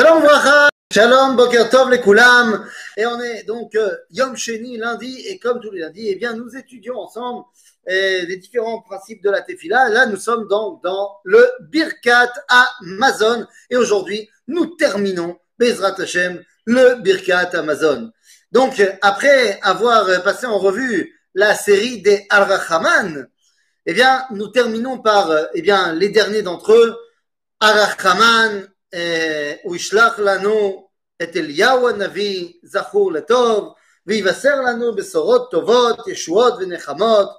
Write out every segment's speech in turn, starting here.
Shalom Vracha, Shalom Boker Tov les Koulam. Et on est donc euh, Yom Sheni lundi et comme tous les lundis, eh bien nous étudions ensemble euh, les différents principes de la Tefila. Là, nous sommes donc dans le Birkat Amazon et aujourd'hui, nous terminons Bezrat Hashem le Birkat Amazon. Donc après avoir passé en revue la série des Al-Rachaman, eh bien nous terminons par eh bien les derniers d'entre eux, Al-Rachaman הוא ישלח לנו את אליהו הנביא, זכור לטוב, ויבשר לנו בשורות טובות, ישועות ונחמות.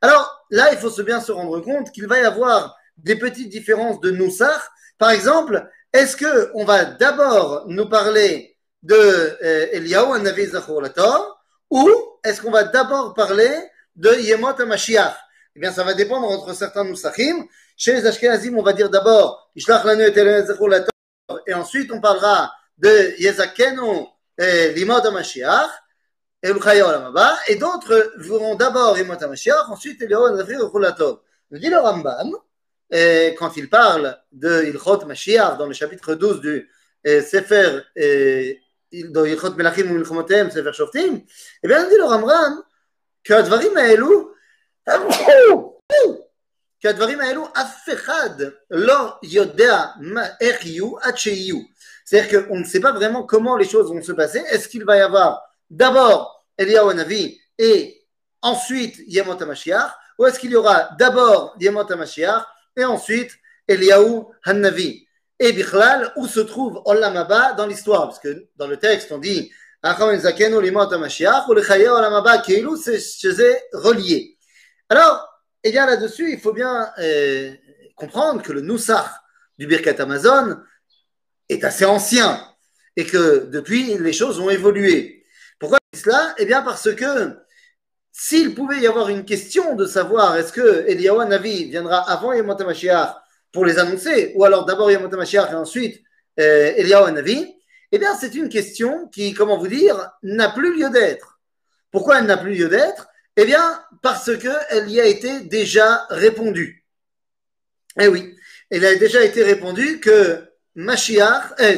Alors, là, il faut se bien se rendre compte qu'il va y avoir des petites différences de Noussach. Par exemple, est-ce que on va d'abord nous parler de euh, Eliyahu Hanavi Zachor Lator, ou est-ce qu'on va d'abord parler de Yemot HaMashiach Eh bien, ça va dépendre entre certains Noussachim. Chez les Ashkenazim, on va dire d'abord Ishlach lanu et Eliyahu Zachor Lator, et ensuite on parlera de Yezakenu et Limot HaMashiach, et Ulchaya Olam Haba, et d'autres verront d'abord Limot HaMashiach, ensuite Eliyahu Hanavi Zachor Lator. Nous dit le Rambam, et quand il parle de Ilchot Mashiach dans le chapitre 12 du euh, Sefer euh, dans Ilchot Melachim ou Milchomotem, Sefer Shoftim, eh bien, dit le Rambam שהדברים האלו, שהדברים האלו אף אחד לא יודע מה, איך יהיו עד שיהיו. C'est-à-dire qu'on ne sait pas vraiment comment les choses vont se passer. Est-ce qu'il va y avoir d'abord Eliyahu Hanavi et ensuite Yemot HaMashiach ou est-ce qu'il y aura d'abord Yemot HaMashiach et ensuite Eliyahu Hannavi. Et Bichlal, où se trouve Olam Haba dans l'histoire Parce que dans le texte, on dit c'est relié. Alors, et bien là-dessus, il faut bien euh, comprendre que le Noussach du Birkat Amazon est assez ancien et que depuis, les choses ont évolué. Pourquoi cela? Eh bien parce que s'il pouvait y avoir une question de savoir est-ce que Eliyahu Navi viendra avant Yemot HaMashiach pour les annoncer, ou alors d'abord Yemot HaMashiach et ensuite euh, Eliyahu Navi, eh bien c'est une question qui, comment vous dire, n'a plus lieu d'être. Pourquoi elle n'a plus lieu d'être? Eh bien parce qu'elle y a été déjà répondu. Eh oui, il a déjà été répondu que Mashiach, eh,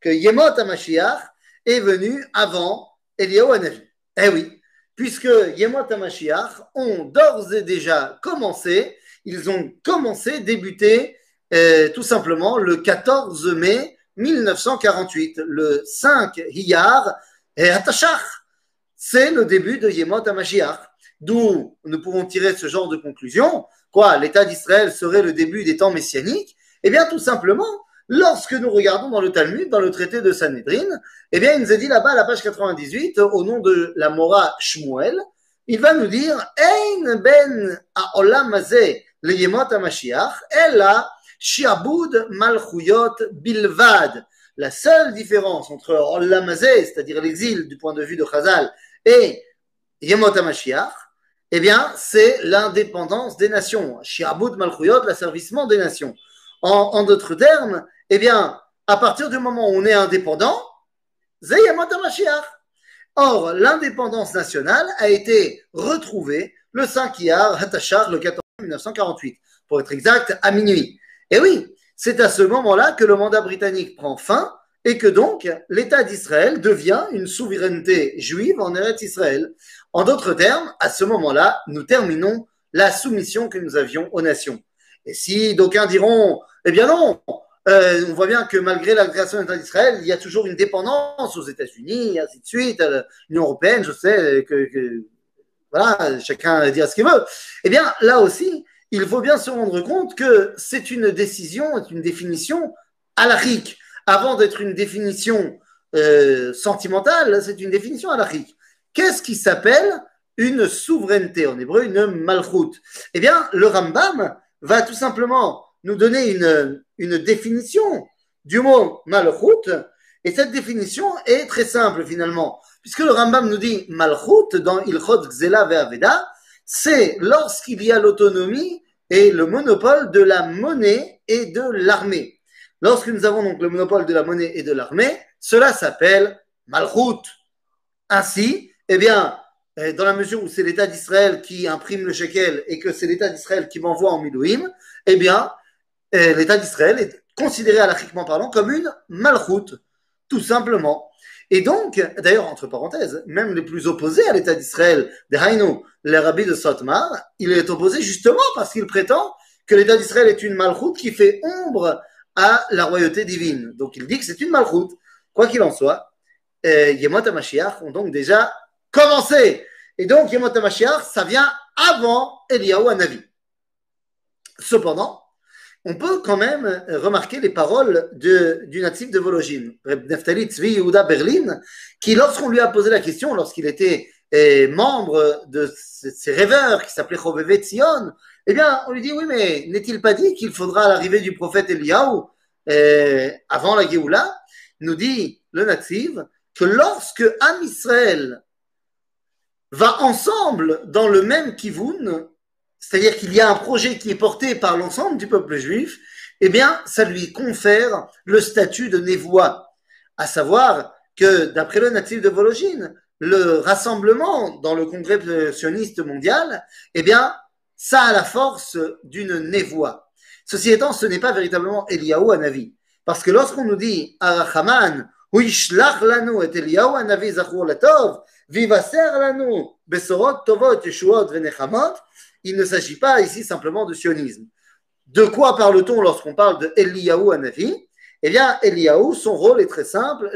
que Yemot HaMashiach est venu avant Eliyahu Navi. Eh oui puisque Yemot HaMashiach ont d'ores et déjà commencé, ils ont commencé, débuté euh, tout simplement le 14 mai 1948, le 5 Hiyar et Atashach. C'est le début de Yemot HaMashiach. D'où nous pouvons tirer ce genre de conclusion. Quoi L'État d'Israël serait le début des temps messianiques? Eh bien, tout simplement, Lorsque nous regardons dans le Talmud, dans le traité de Sanhedrin, eh bien, il nous est dit là-bas à la page 98, au nom de la Mora Shmuel, il va nous dire Ein ben hazeh leyemot ha'mashiach, ella shiabud malchuyot bilvad. La seule différence entre olam hazeh, c'est-à-dire l'exil du point de vue de Chazal, et yemot ha'mashiach, eh bien, c'est l'indépendance des nations. Shiabud malchuyot, l'asservissement des nations. En, d'autres termes, eh bien, à partir du moment où on est indépendant, Zayamot Mashiach. Or, l'indépendance nationale a été retrouvée le 5 Iyar Hatachar, le 14 mai 1948, pour être exact, à minuit. Et oui, c'est à ce moment-là que le mandat britannique prend fin et que donc l'État d'Israël devient une souveraineté juive en Eretz Israël. En d'autres termes, à ce moment-là, nous terminons la soumission que nous avions aux nations. Et si d'aucuns diront, eh bien non, euh, on voit bien que malgré la création de l'État d'Israël, il y a toujours une dépendance aux États-Unis, ainsi de suite, à l'Union européenne, je sais que, que, voilà, chacun dira ce qu'il veut. Eh bien, là aussi, il faut bien se rendre compte que c'est une décision, une définition alachique. Avant d'être une définition euh, sentimentale, c'est une définition alachique. Qu'est-ce qui s'appelle une souveraineté en hébreu, une malchut? Eh bien, le Rambam va tout simplement nous donner une, une définition du mot malchut, et cette définition est très simple finalement, puisque le Rambam nous dit malchut dans Ilchot Gzela Ve'aveda, c'est lorsqu'il y a l'autonomie et le monopole de la monnaie et de l'armée. Lorsque nous avons donc le monopole de la monnaie et de l'armée, cela s'appelle malchut. Ainsi, eh bien, dans la mesure où c'est l'État d'Israël qui imprime le shekel et que c'est l'État d'Israël qui m'envoie en milouim, eh bien, l'État d'Israël est considérée alachiquement parlant comme une malchoute, tout simplement. Et donc, d'ailleurs, entre parenthèses, même les plus opposés à l'État d'Israël, des Haïnou, les rabbis de Sotmar, il est opposé justement parce qu'il prétend que l'État d'Israël est une malchoute qui fait ombre à la royauté divine. Donc il dit que c'est une malchoute. Quoi qu'il en soit, euh, Yemot ont donc déjà commencé. Et donc Yemot HaMashiach, ça vient avant Eliyahu Hanavi. Cependant, on peut quand même remarquer les paroles de, du natif de Vologine, Neftali Tzvi Yehuda Berlin, qui lorsqu'on lui a posé la question, lorsqu'il était eh, membre de ces rêveurs qui s'appelait Chovevet Tzion, eh bien, on lui dit, oui, mais n'est-il pas dit qu'il faudra l'arrivée du prophète Eliyahu eh, avant la Géoula Nous dit le natif que lorsque Am Israël va ensemble dans le même kivun, c'est-à-dire qu'il y a un projet qui est porté par l'ensemble du peuple juif, eh bien, ça lui confère le statut de névoie. À savoir que, d'après le natif de Vologine, le rassemblement dans le congrès sioniste mondial, eh bien, ça a la force d'une névoie. Ceci étant, ce n'est pas véritablement Eliyahu Hanavi. Parce que lorsqu'on nous dit Arachaman, Uishlach lanu et Eliyahu Hanavi zachur latov, vivaser lanu besorot tovot yeshuot venechamot, il ne s'agit pas ici simplement de sionisme. De quoi parle-t-on lorsqu'on parle de Eliyahu Hanavi Eh bien, Eliyahu, son rôle est très simple,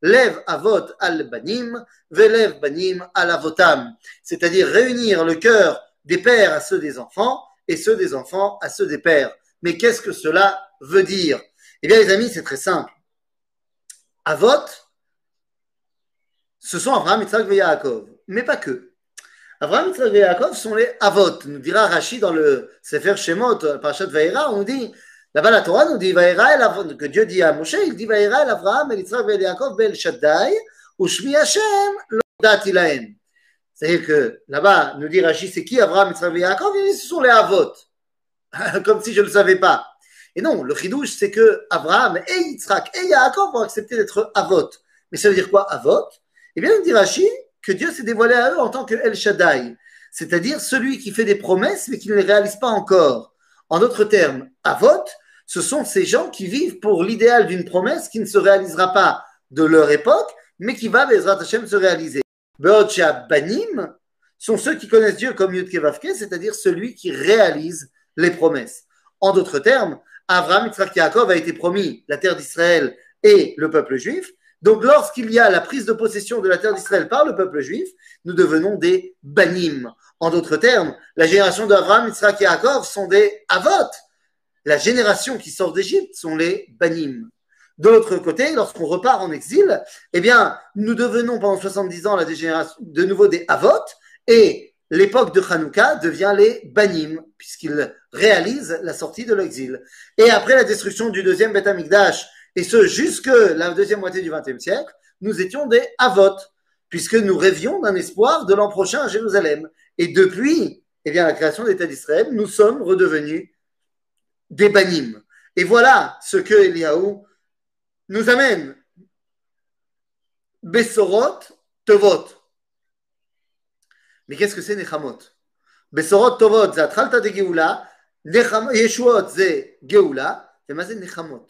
les avot al banim, velev banim al avotam, c'est-à-dire réunir le cœur des pères à ceux des enfants et ceux des enfants à ceux des pères. Mais qu'est-ce que cela veut dire? Eh bien, les amis, c'est très simple. Avot, ce sont Abraham, Yitzhak et Yaakov, mais pas que. Abraham, Yitzhak et Yaakov sont les Avot. Nous dira Rashi dans le Sefer Shemot, Parashat Vaïra, on dit, là-bas la Torah nous dit Vaïra, que Dieu dit à Moshe, il dit Vaïra el Abraham, el Yitzhak et Yaakov, bel Shaddai, Ushmi Hashem, lo dati. C'est-à-dire que là-bas, nous dit Rashi, c'est qui Abraham, Yitzhak et Yaakov ce sont les Avot. Comme si je ne le savais pas. Et non, le chidouche, c'est que Abraham et Yitzhak et Yaakov vont accepter d'être Avot. Mais ça veut dire quoi, Avot Eh bien, nous dit Rashi, que Dieu s'est dévoilé à eux en tant que El Shaddai, c'est-à-dire celui qui fait des promesses mais qui ne les réalise pas encore. En d'autres termes, Avot, ce sont ces gens qui vivent pour l'idéal d'une promesse qui ne se réalisera pas de leur époque, mais qui va, Bezrat Hashem, se réaliser. Banim sont ceux qui connaissent Dieu comme Yud Kevavke, c'est-à-dire celui qui réalise les promesses. En d'autres termes, Abraham, Yitzhak Yaakov a été promis la terre d'Israël et le peuple juif, donc, lorsqu'il y a la prise de possession de la terre d'Israël par le peuple juif, nous devenons des banim. En d'autres termes, la génération d'Abraham, Yitzhak et Yaakov sont des avot. La génération qui sort d'Égypte sont les banim. De l'autre côté, lorsqu'on repart en exil, eh bien, nous devenons pendant 70 ans la génération de nouveau des avot et l'époque de Hanouka devient les banim, puisqu'ils réalisent la sortie de l'exil. Et après la destruction du deuxième Beth Amikdash, et ce jusque la deuxième moitié du XXe siècle, nous étions des avot, puisque nous rêvions d'un espoir de l'an prochain à Jérusalem. Et depuis eh bien, la création de l'État d'Israël, nous sommes redevenus des banim. Et voilà ce que Eliaou nous amène. Besorot Tovot. Mais qu'est-ce que c'est Nechamot? Besorot Tovot, c'est de Geoula, Yeshuot, c'est Geoula, et c'est Nechamot.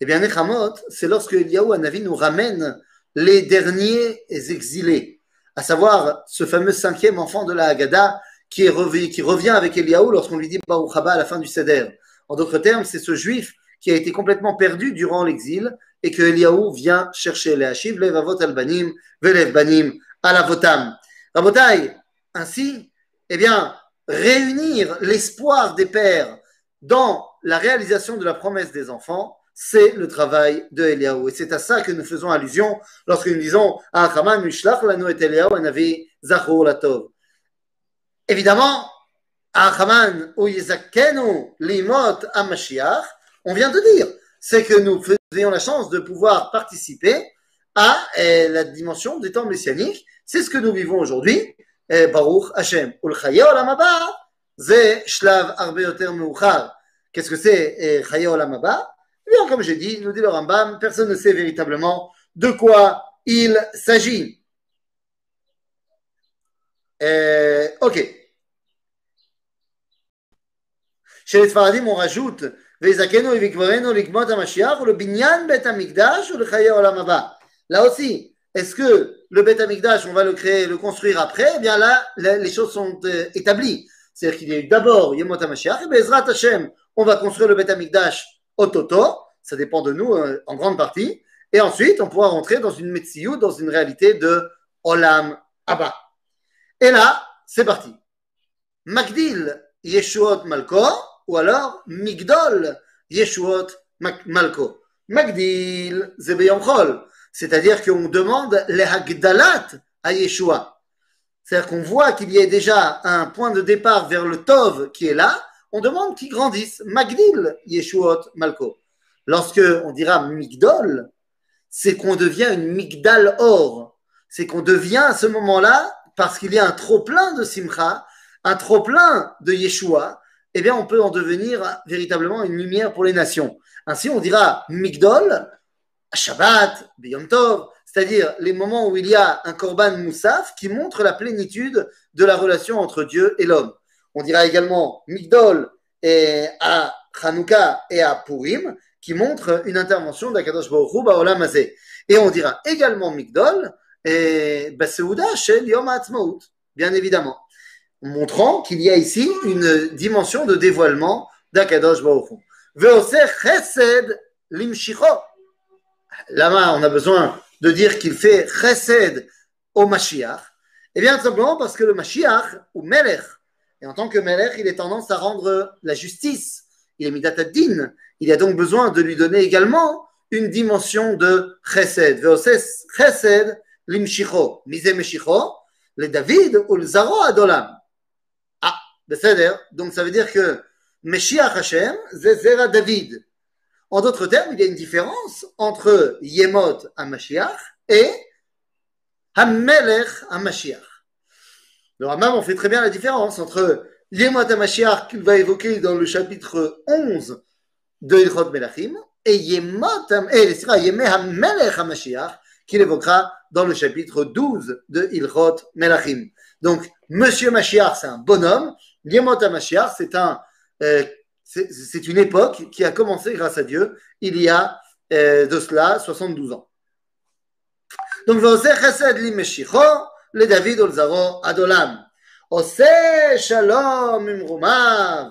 Eh bien, Nechamot, c'est lorsque Eliyahu Hanavi nous ramène les derniers exilés, à savoir ce fameux cinquième enfant de la Haggadah qui, qui revient avec Eliyahu lorsqu'on lui dit Baruch Haba à la fin du Seder. En d'autres termes, c'est ce juif qui a été complètement perdu durant l'exil et que Eliyahu vient chercher les Hashiv, les Vavot al-Banim, Velev Banim, Alavotam. Rabotai, ainsi, eh bien, réunir l'espoir des pères dans la réalisation de la promesse des enfants, c'est le travail de Eliaou. Et c'est à ça que nous faisons allusion lorsque nous disons Achaman Mishlach lanu et Eliaou anavi zachor latov. Évidemment, Achaman ou Yizakenu limot amashiach, on vient de dire, c'est que nous faisions la chance de pouvoir participer à eh, la dimension des temps messianiques. C'est ce que nous vivons aujourd'hui. Eh, Baruch Hashem. Qu'est-ce que c'est eh, bien, comme j'ai dit, nous dit le Rambam, personne ne sait véritablement de quoi il s'agit. Ok. Chez les Sfaradim, on rajoute Là aussi, est-ce que le Beth Amikdash, on va le créer, le construire après? Eh bien là, les choses sont euh, établies. C'est-à-dire qu'il y a eu d'abord Yemot HaMashiach, et Bezrat Hashem, on va construire le Beth Amikdash au Toto, ça dépend de nous euh, en grande partie, et ensuite on pourra rentrer dans une Metsiou, dans une réalité de Olam Abba. Et là, c'est parti. Magdil Yeshuot Malkor, ou alors Migdol Yeshuot Malko. Magdil Zebeyom c'est-à-dire qu'on demande les Hagdalat à Yeshua. C'est-à-dire qu'on voit qu'il y a déjà un point de départ vers le Tov qui est là, on demande qu'il grandisse. Magdil Yeshuot Malko. Lorsque on dira Migdol, c'est qu'on devient une Migdal Or. C'est qu'on devient à ce moment-là, parce qu'il y a un trop-plein de Simcha, un trop-plein de Yeshua, eh bien, on peut en devenir véritablement une lumière pour les nations. Ainsi, on dira Migdol, Shabbat, Biyom Tov, c'est-à-dire les moments où il y a un Korban Moussaf qui montre la plénitude de la relation entre Dieu et l'homme. On dira également Migdol et à Hanouka et à Purim, qui montre une intervention d'Akadosh Baruch Baolam Hazeh. Et on dira également Migdol et Baseuda Shel Yom bien évidemment montrant qu'il y a ici une dimension de dévoilement d'Akadosh Baruch chesed limshicho. Là, on a besoin de dire qu'il fait chesed au Mashiach. Eh bien, tout simplement parce que le Mashiach, ou Melech, et en tant que Melech, il est tendance à rendre la justice. Il est midat din. Il a donc besoin de lui donner également une dimension de chesed. chesed limshicho. Mise meshicho. Le David ou le Zaro Adolam. Donc ça veut dire que Meshiach Hashem, Zera David. En d'autres termes, il y a une différence entre Yemot HaMashiach et Hamelech HaMashiach. Le Rambam on fait très bien la différence entre Yemot HaMashiach qu'il va évoquer dans le chapitre 11 de Ilchot Melachim et Yemot HaMelech HaMashiach qu'il évoquera dans le chapitre 12 de Ilchot Melachim. Donc, Monsieur Mashiach, c'est un bonhomme. Yemot Mashiach, c'est un, euh, c'est une époque qui a commencé grâce à Dieu il y a euh, de cela 72 ans. Donc, ועושה חסד למשיחו לדוד ולזרעו עד עולם. עושה שלום ממרומיו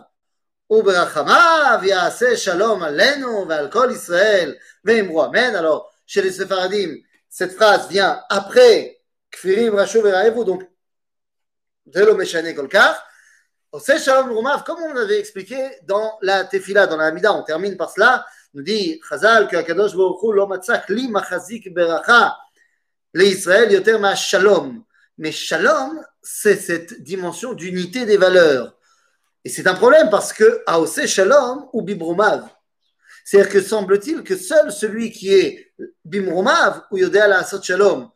וברחמיו יעשה שלום עלינו ועל כל ישראל ואמרו אמן. Alors, chez les Séfaradim, cette phrase vient après Kfirim, Rachou et donc comme on avait expliqué dans la Tefila, dans la Hamida, on termine par cela, nous dit Chazal que Akadosh Baruch Hu lo matzach li machazik beracha l'Israël yoter ma shalom. Mais shalom, c'est cette dimension d'unité des valeurs. Et c'est un problème parce que Aose shalom ou bibrumav. C'est-à-dire que semble-t-il que seul celui qui est bimrumav ou yodea la shalom,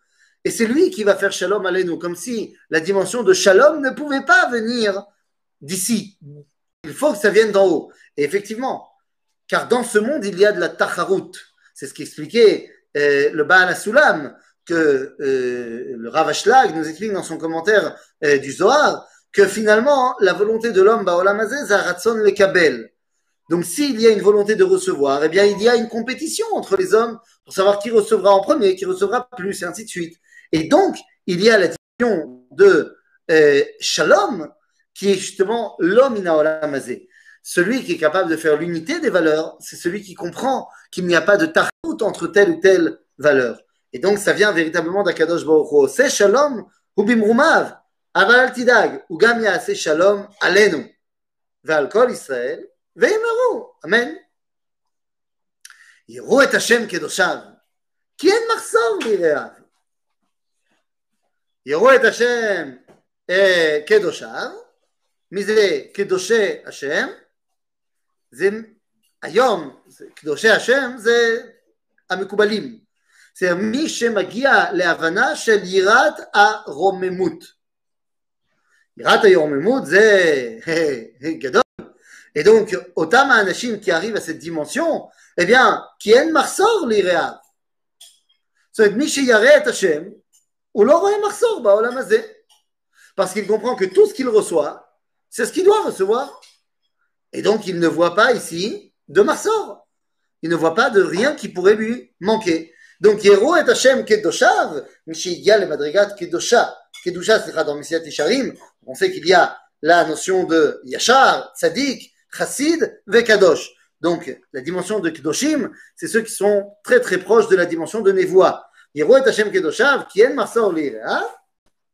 et c'est lui qui va faire shalom à nous, comme si la dimension de shalom ne pouvait pas venir d'ici. Il faut que ça vienne d'en haut. Et effectivement, car dans ce monde, il y a de la tacharut. C'est ce qu'expliquait euh, le Baal Asulam, que euh, le Rav Ashlag nous explique dans son commentaire euh, du Zohar, que finalement, la volonté de l'homme, Baolam Zaratson le Kabel. Donc, s'il y a une volonté de recevoir, eh bien, il y a une compétition entre les hommes pour savoir qui recevra en premier, qui recevra plus, et ainsi de suite. Et donc, il y a la dimension de euh, Shalom, qui est justement l'homme inaolamazé. Celui qui est capable de faire l'unité des valeurs, c'est celui qui comprend qu'il n'y a pas de tartout entre telle ou telle valeur. Et donc, ça vient véritablement d'Akadosh Baruch C'est Shalom, ou Bimrumav, Aval Tidag, ou Gamia, c'est Shalom, Alenu. ועל כל ישראל, Amen. יראו את השם קדושיו, כי אין מחסור ליראיו. יראו את השם אה, קדושיו, מי זה קדושי השם? זה היום, זה, קדושי השם זה המקובלים. זה מי שמגיע להבנה של יראת הרוממות. יראת הרוממות זה גדול. Et donc, אותם האנשים qui arrivent à cette dimension, eh bien, כי אין מחסור ליראיו. זאת אומרת, מי שירא את השם, parce qu'il comprend que tout ce qu'il reçoit, c'est ce qu'il doit recevoir. Et donc, il ne voit pas ici de Marsor. Il ne voit pas de rien qui pourrait lui manquer. Donc, Yero et Hashem Kedoshav, Mishigia le Madrigat Kedosha, Kedusha, c'est dans Messiat Isharim. On sait qu'il y a la notion de Yachar, Tzadik, Chassid, Vekadosh. Donc, la dimension de Kedoshim, c'est ceux qui sont très très proches de la dimension de Nevoa. Yero et Hashem Kedoshav, qui est Marsor Lira,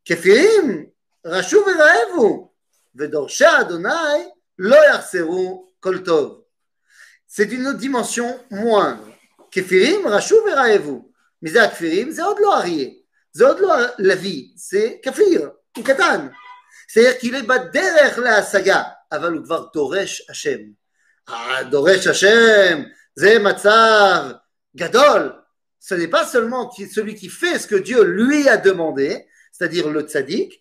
Kefirim, Rashu Veraevu, Vedorsha Adonai, Lo Yarseru Kol Tov. C'est une autre dimension moindre. Kefirim, Rashu Veraevu. Mais c'est Kefirim, c'est עוד לא אריה. זה עוד לא לוי, זה כפיר, הוא קטן. c'est-à-dire qu'il est בדרך להשגה, אבל הוא כבר דורש השם. דורש השם, זה מצב גדול. Ce n'est pas seulement celui qui fait ce que Dieu lui a demandé, c'est-à-dire le tzaddik,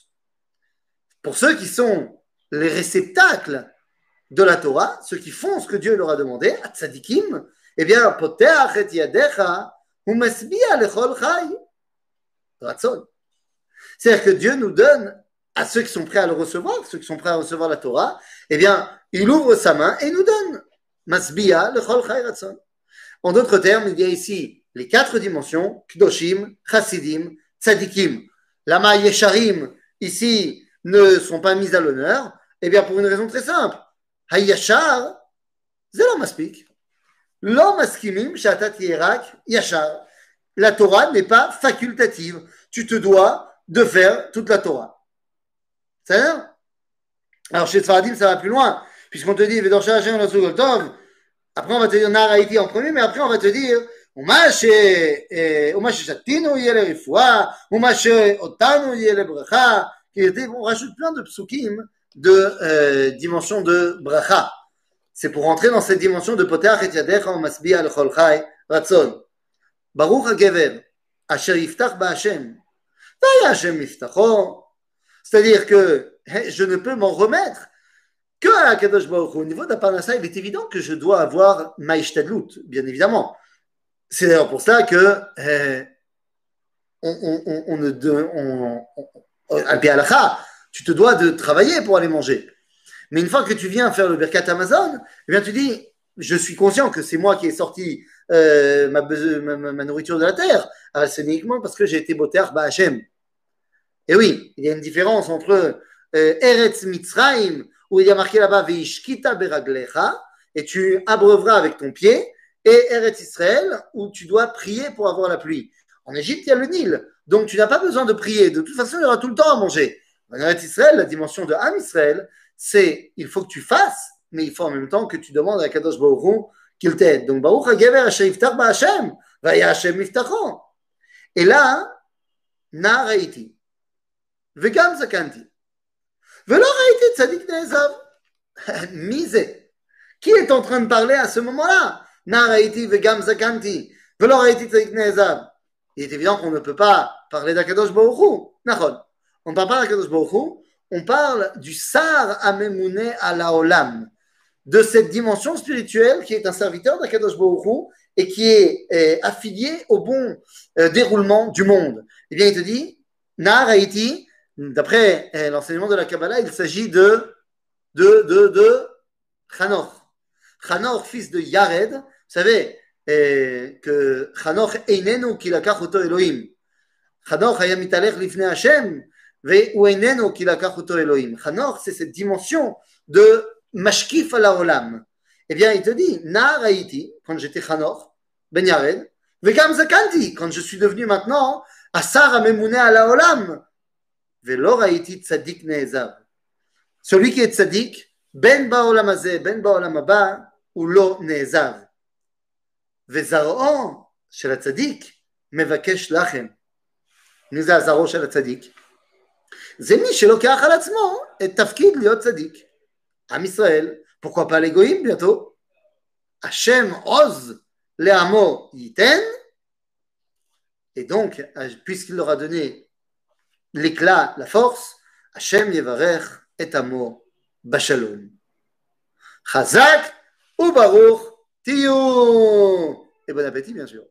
Pour ceux qui sont les réceptacles de la Torah, ceux qui font ce que Dieu leur a demandé, à tzadikim, eh bien, yadecha, ou masbia lechol chai. Ratzon. C'est-à-dire que Dieu nous donne à ceux qui sont prêts à le recevoir, ceux qui sont prêts à recevoir la Torah, eh bien, il ouvre sa main et nous donne. Masbia chai ratzon. En d'autres termes, il y a ici les quatre dimensions, Kdoshim, Chassidim, Tzadikim. Lama Yesharim, ici, ne sont pas mises à l'honneur, eh bien, pour une raison très simple. Hayashar, c'est l'homme maspik. L'homme maskimim, shatat yerak, yashar. La Torah n'est pas facultative. Tu te dois de faire toute la Torah. C'est ça Alors, chez Sfaradim, ça va plus loin. Puisqu'on te dit, Vedorsha Hashem Tov, après on va te dire Nar Haïti en premier, mais après on va te dire ומה ששתינו יהיה לרפואה, ומה שאותנו יהיה לברכה, on rajoute plein de psukim de euh, dimension de bracha. C'est pour rentrer dans cette dimension de poteach et yadecha masbia lechol chai ratzon. Baruch hagever, asher yiftach ba'Hashem. Vaya Hashem yiftacho. C'est-à-dire que je ne peux m'en remettre que à Kadosh Baruch Au niveau d'Aparnassa, il est évident que je dois avoir maïshtadlut, bien évidemment. C'est d'ailleurs pour ça que on, on, al tu te dois de travailler pour aller manger. Mais une fois que tu viens faire le Birkat Amazon, eh bien tu dis, je suis conscient que c'est moi qui ai sorti euh, ma, nourriture de la terre. Ah, c'est uniquement parce que j'ai été boter Ba'Hachem. Et oui, il y a une différence entre euh, Eretz Mitzrayim, où il y a marqué là-bas Beraglecha, et tu abreuveras avec ton pied, et Eretz Israël, où tu dois prier pour avoir la pluie. En Égypte, il y a le Nil. Donc tu n'as pas besoin de prier. De toute façon, il y aura tout le temps à manger. En Israël, la dimension de Ham Israël, c'est il faut que tu fasses, mais il faut en même temps que tu demandes à Kadosh Baruch qu'il t'aide. Donc Baruch HaGever Hashem Yiftach Ba'Hashem, Vaya Hashem. Et là, Na Raiti, Vegam Zakanti, Velo Raiti Tzadik Nezav. Mise. Qui est en train de parler à ce moment-là? Na Raiti Vegam Zakanti, Velo Raiti Tzadik Nezav il est évident qu'on ne peut pas parler d'Akadosh Baruch On ne parle pas d'Akadosh Baruch on parle du Sar Amemouné à la Olam, de cette dimension spirituelle qui est un serviteur d'Akadosh Baruch et qui est euh, affilié au bon euh, déroulement du monde. Eh bien, il te dit, Nar Haïti, d'après euh, l'enseignement de la Kabbalah, il s'agit de, de, de, de Chanor. Chanor, fils de Yared, vous savez, que mashkif à la olam. Eh bien, il te dit, na raïti, quand j'étais Chanoch, ben Yared, vegam zakanti, quand je suis devenu maintenant asar amemune à la olam, velo raïti tzadik neezav. Celui qui est tzadik, ben baolam hazeh, ben baolam haba, ou lo neezav. וזרעו של הצדיק מבקש לחם. מי זה הזרעו של הצדיק? זה מי שלוקח על עצמו את תפקיד להיות צדיק. עם ישראל, pourquoi pas les goïms bientôt? Hachem ose le amo yiten. Et donc, puisqu'il leur a donné l'éclat, la force, Hashem yevarech et amo bashalom. Chazak ou baruch tiyu. Et bon appétit, bien sûr.